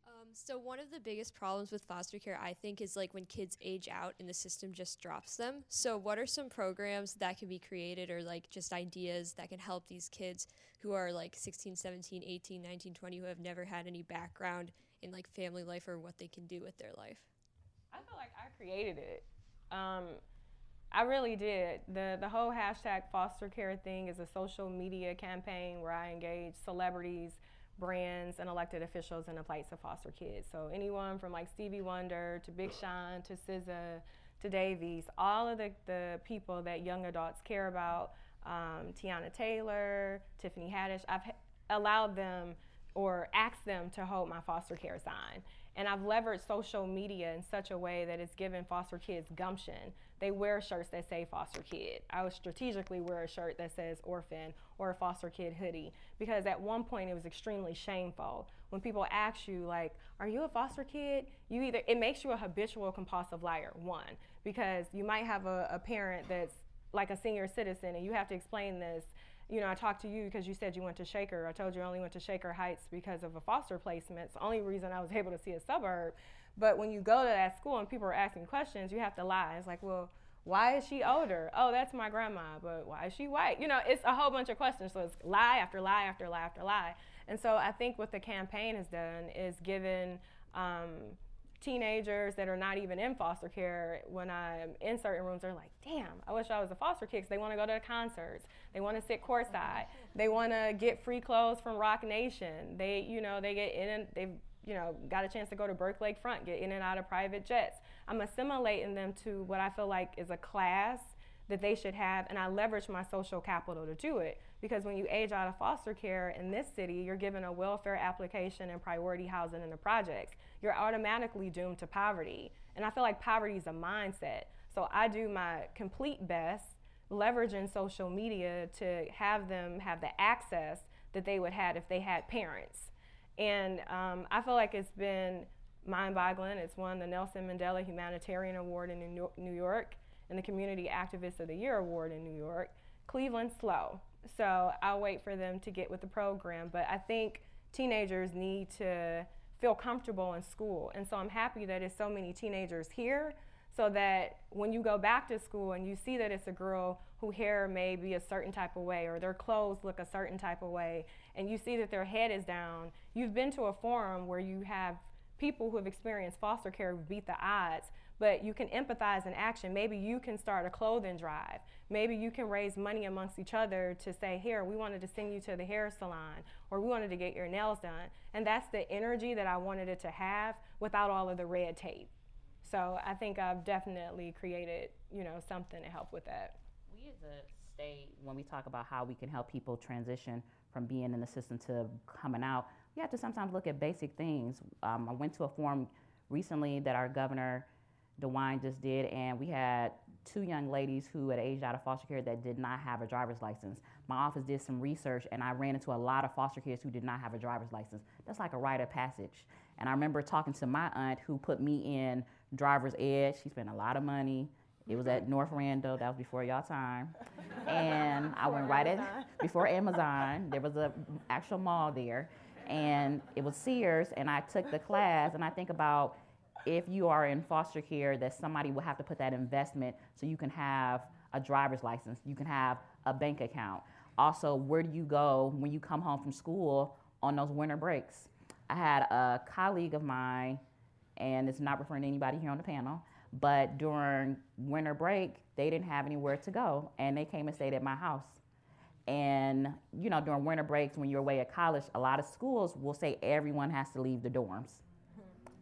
Um, so one of the biggest problems with foster care, I think, is like when kids age out and the system just drops them. So what are some programs that can be created or like just ideas that can help these kids who are like 16, 17, 18, 19, 20 who have never had any background in like family life or what they can do with their life? I feel like I created it. Um, I really did. The the whole hashtag foster care thing is a social media campaign where I engage celebrities, brands, and elected officials in the plights of foster kids. So anyone from like Stevie Wonder to Big Sean to SZA to Davies, all of the, the people that young adults care about, um, Teyana Taylor, Tiffany Haddish, I've allowed them or asked them to hold my foster care sign. And I've leveraged social media in such a way that it's given foster kids gumption. They wear shirts that say foster kid. I would strategically wear a shirt that says orphan or a foster kid hoodie because at one point it was extremely shameful. When people ask you, like, are you a foster kid? You either, it makes you a habitual compulsive liar, one, because you might have a, a parent that's like a senior citizen and you have to explain this you know, I talked to you because you said you went to Shaker. I told you I only went to Shaker Heights because of a foster placement. It's the only reason I was able to see a suburb. But when you go to that school and people are asking questions, you have to lie. It's like, well, why is she older? Oh, that's my grandma, but why is she white? You know, it's a whole bunch of questions. So it's lie after lie after lie after lie. And so I think what the campaign has done is given um, teenagers that are not even in foster care, when I'm in certain rooms, they're like, damn, I wish I was a foster kid because they want to go to the concerts. They want to sit courtside. They want to get free clothes from Roc Nation. They, you know, they get in and they've, you know, got a chance to go to Burke Lakefront, get in and out of private jets. I'm assimilating them to what I feel like is a class that they should have, and I leverage my social capital to do it. Because when you age out of foster care in this city, you're given a welfare application and priority housing in the projects. You're automatically doomed to poverty. And I feel like poverty is a mindset. So I do my complete best leveraging social media to have them have the access that they would have if they had parents. And um, I feel like it's been mind boggling. It's won the Nelson Mandela Humanitarian Award in New York and the Community Activist of the Year Award in New York. Cleveland slow. So I'll wait for them to get with the program. But I think teenagers need to feel comfortable in school. And so I'm happy that it's so many teenagers here so that when you go back to school and you see that it's a girl who hair may be a certain type of way or their clothes look a certain type of way and you see that their head is down, you've been to a forum where you have people who have experienced foster care beat the odds but you can empathize in action. Maybe you can start a clothing drive. Maybe you can raise money amongst each other to say, here, we wanted to send you to the hair salon, or we wanted to get your nails done. And that's the energy that I wanted it to have without all of the red tape. So I think I've definitely created, you know, something to help with that. We as a state, when we talk about how we can help people transition from being in the system to coming out, we have to sometimes look at basic things. Um, I went to a forum recently that our governor DeWine just did, and we had two young ladies who had aged out of foster care that did not have a driver's license. My office did some research, and I ran into a lot of foster kids who did not have a driver's license. That's like a rite of passage. And I remember talking to my aunt who put me in driver's ed. She spent a lot of money. It was at North Randall. That was before y'all time. And I went right at before Amazon. There was a actual mall there, and it was Sears. And I took the class, and I think about if you are in foster care, that somebody will have to put that investment so you can have a driver's license, you can have a bank account. Also, where do you go when you come home from school on those winter breaks? I had a colleague of mine, and it's not referring to anybody here on the panel, but during winter break, they didn't have anywhere to go, and they came and stayed at my house. And you know, during winter breaks, when you're away at college, a lot of schools will say everyone has to leave the dorms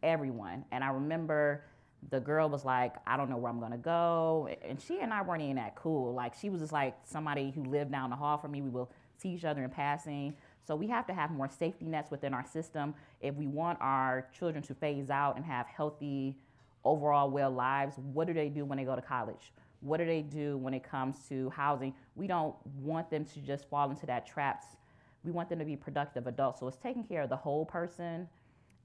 everyone. And I remember the girl was like, I don't know where I'm gonna go. And she and I weren't even that cool. Like she was just like somebody who lived down the hall from me. We will see each other in passing. So we have to have more safety nets within our system if we want our children to phase out and have healthy overall well lives, what do they do when they go to college? What do they do when it comes to housing? We don't want them to just fall into that traps. We want them to be productive adults. So it's taking care of the whole person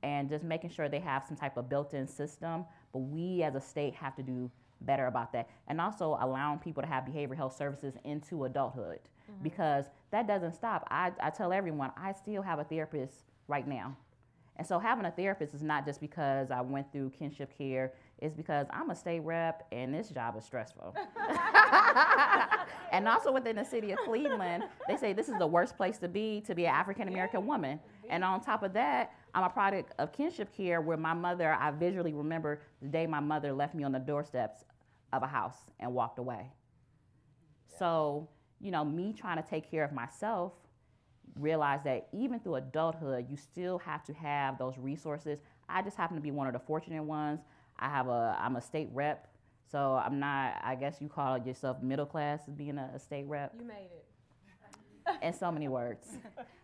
and just making sure they have some type of built-in system. But we as a state have to do better about that. And also allowing people to have behavioral health services into adulthood mm-hmm. because that doesn't stop. I, I tell everyone, I still have a therapist right now. And so having a therapist is not just because I went through kinship care, it's because I'm a state rep and this job is stressful. and also within the city of Cleveland, they say this is the worst place to be to be an African American woman. And on top of that, I'm a product of kinship care where my mother, I visually remember the day my mother left me on the doorsteps of a house and walked away. So, you know, me trying to take care of myself, realize that even through adulthood, you still have to have those resources. I just happen to be one of the fortunate ones. I have a, I'm a state rep, so I'm not, I guess you call yourself middle class as being a, a state rep. You made it. In so many words.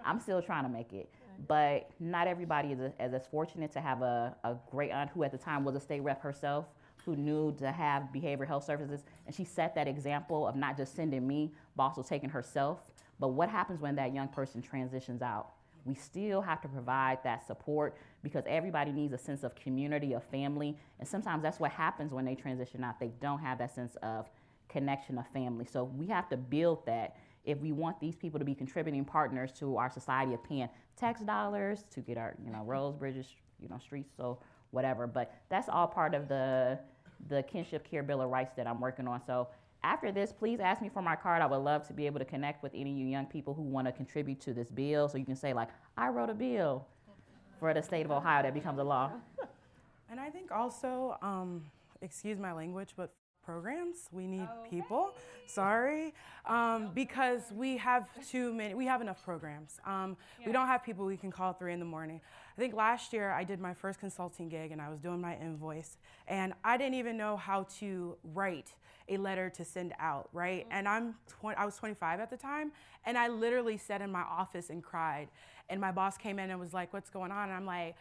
I'm still trying to make it. But not everybody is, as fortunate to have a, a great aunt who at the time was a state rep herself who knew to have behavioral health services. And she set that example of not just sending me, but also taking herself. But what happens when that young person transitions out? We still have to provide that support because everybody needs a sense of community, of family. And sometimes that's what happens when they transition out. They don't have that sense of connection of family. So we have to build that if we want these people to be contributing partners to our society of paying tax dollars to get our, you know, roads, bridges, you know, streets, so whatever. But that's all part of the the kinship care bill of rights that I'm working on. So after this, please ask me for my card. I would love to be able to connect with any of you young people who want to contribute to this bill. So you can say like, I wrote a bill for the state of Ohio that becomes a law. And I think also, um, excuse my language, but programs. We need okay. people. Sorry, um, because we have too many. We have enough programs. Um, yeah. We don't have people we can call three in the morning. I think last year I did my first consulting gig and I was doing my invoice, and I didn't even know how to write a letter to send out. Right, mm-hmm. and I'm tw- I was 25 at the time, and I literally sat in my office and cried. And my boss came in and was like, "What's going on?" And I'm like.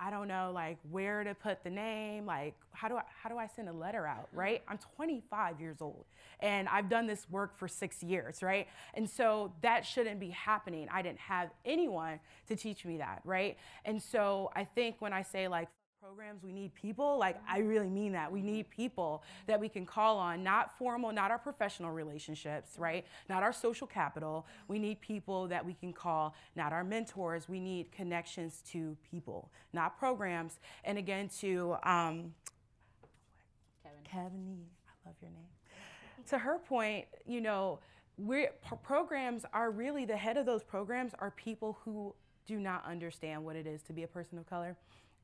I don't know like where to put the name, like how do I how do I send a letter out, right? I'm 25 years old and I've done this work for 6 years, right? And so that shouldn't be happening. I didn't have anyone to teach me that, right? And so I think when I say like programs, we need people. Like, I really mean that. We need people that we can call on, not formal, not our professional relationships, right? Not our social capital. We need people that we can call, not our mentors. We need connections to people, not programs. And again, to um, Kevin. Kevin, I love your name. to her point, you know, we're, programs are really the head of those programs are people who do not understand what it is to be a person of color.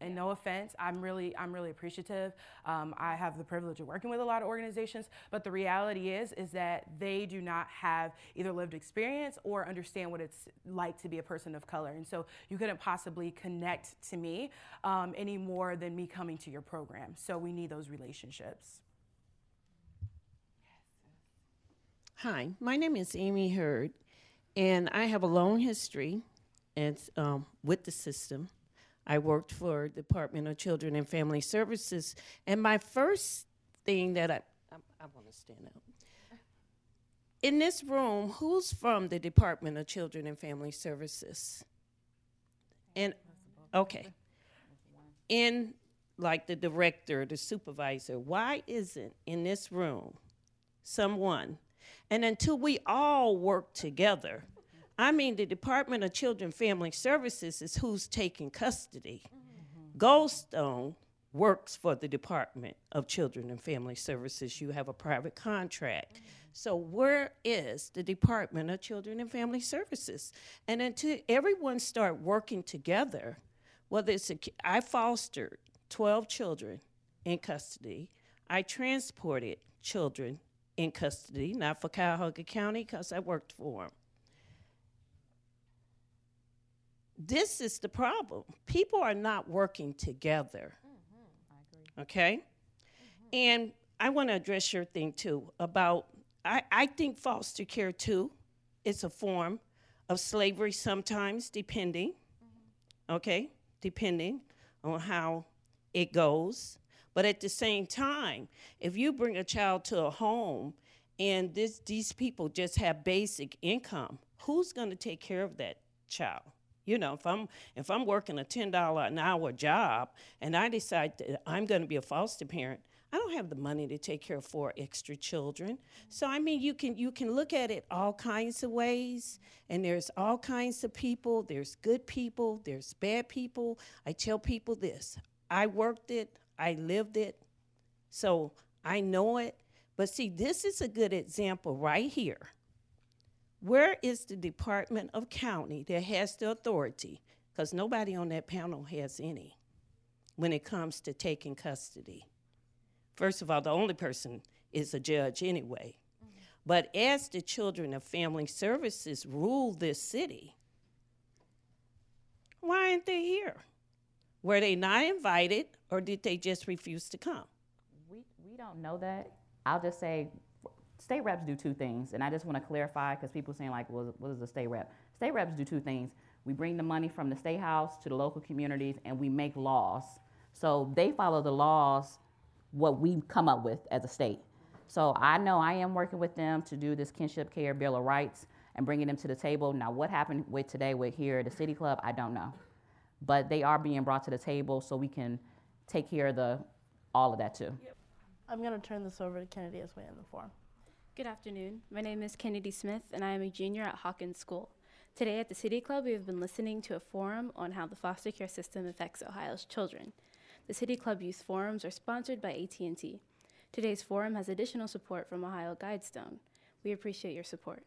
And yeah. no offense, I'm really, I'm really appreciative. Um, I have the privilege of working with a lot of organizations, but the reality is, is that they do not have either lived experience or understand what it's like to be a person of color. And so you couldn't possibly connect to me um, any more than me coming to your program. So we need those relationships. Hi, my name is Amy Hurd, and I have a long history it's, um, with the system. I worked for Department of Children and Family Services, and my first thing that I I, I want to stand up. In this room, who's from the Department of Children and Family Services? And okay, in like the director, the supervisor, why isn't in this room someone? And until we all work together, I mean, the Department of Children and Family Services is who's taking custody. Mm-hmm. Guidestone works for the Department of Children and Family Services. You have a private contract. Mm-hmm. So, where is the Department of Children and Family Services? And until everyone start working together, whether it's a, I fostered 12 children in custody, I transported children in custody, not for Cuyahoga County because I worked for them. This is the problem. People are not working together. Mm-hmm. Okay? Mm-hmm. And I want to address your thing too about, I, I think foster care too is a form of slavery sometimes, depending, mm-hmm. okay? Depending on how it goes. But at the same time, if you bring a child to a home and this, these people just have basic income, who's going to take care of that child? You know, if I'm if I'm working a ten dollar an hour job and I decide that I'm going to be a foster parent, I don't have the money to take care of four extra children. So I mean, you can you can look at it all kinds of ways, and there's all kinds of people. There's good people. There's bad people. I tell people this: I worked it. I lived it. So I know it. But see, this is a good example right here where is the Department of County that has the authority? Because nobody on that panel has any when it comes to taking custody. First of all, the only person is a judge anyway. Mm-hmm. But as the Children of Family Services rule this city, why aren't they here? Were they not invited or did they just refuse to come? We, we don't know that. I'll just say state reps do two things, and I just want to clarify because people are saying like, well, what is a state rep? State reps do two things. We bring the money from the state house to the local communities, and we make laws. So they follow the laws, what we come up with as a state. So I know I am working with them to do this kinship care bill of rights and bringing them to the table. Now, what happened with today with here at the city club, I don't know, but they are being brought to the table so we can take care of the all of that too. I'm going to turn this over to Kennedy as we end the forum. Good afternoon. My name is Kennedy Smith, and I am a junior at Hawken School. Today at the City Club, we have been listening to a forum on how the foster care system affects Ohio's children. The City Club Youth Forums are sponsored by AT&T. Today's forum has additional support from Ohio Guidestone. We appreciate your support.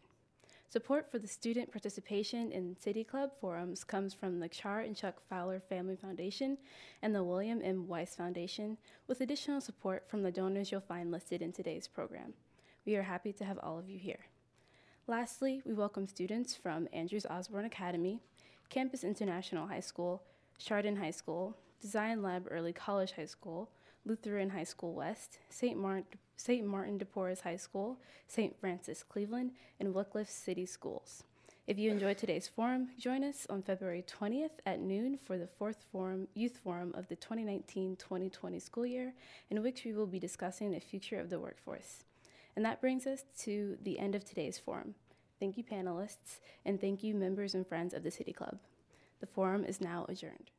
Support for the student participation in City Club forums comes from the Char and Chuck Fowler Family Foundation and the William M. Weiss Foundation, with additional support from the donors you'll find listed in today's program. We are happy to have all of you here. Lastly, we welcome students from Andrews Osborne Academy, Campus International High School, Chardon High School, Design Lab Early College High School, Lutheran High School West, St. Martin. Martin de Porres High School, St. Francis Cleveland, and Wickliffe City Schools. If you enjoyed today's forum, join us on February 20th at noon for the fourth forum, youth forum of the 2019-2020 school year, in which we will be discussing the future of the workforce. And that brings us to the end of today's forum. Thank you, panelists, and thank you, members and friends of the City Club. The forum is now adjourned.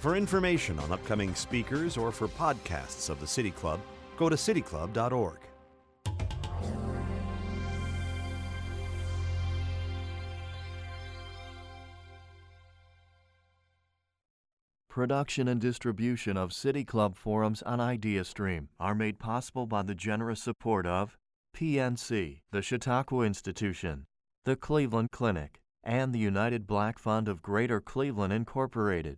For information on upcoming speakers or for podcasts of the City Club, go to cityclub.org. Production and distribution of City Club forums on IdeaStream are made possible by the generous support of PNC, the Chautauqua Institution, the Cleveland Clinic, and the United Black Fund of Greater Cleveland Incorporated.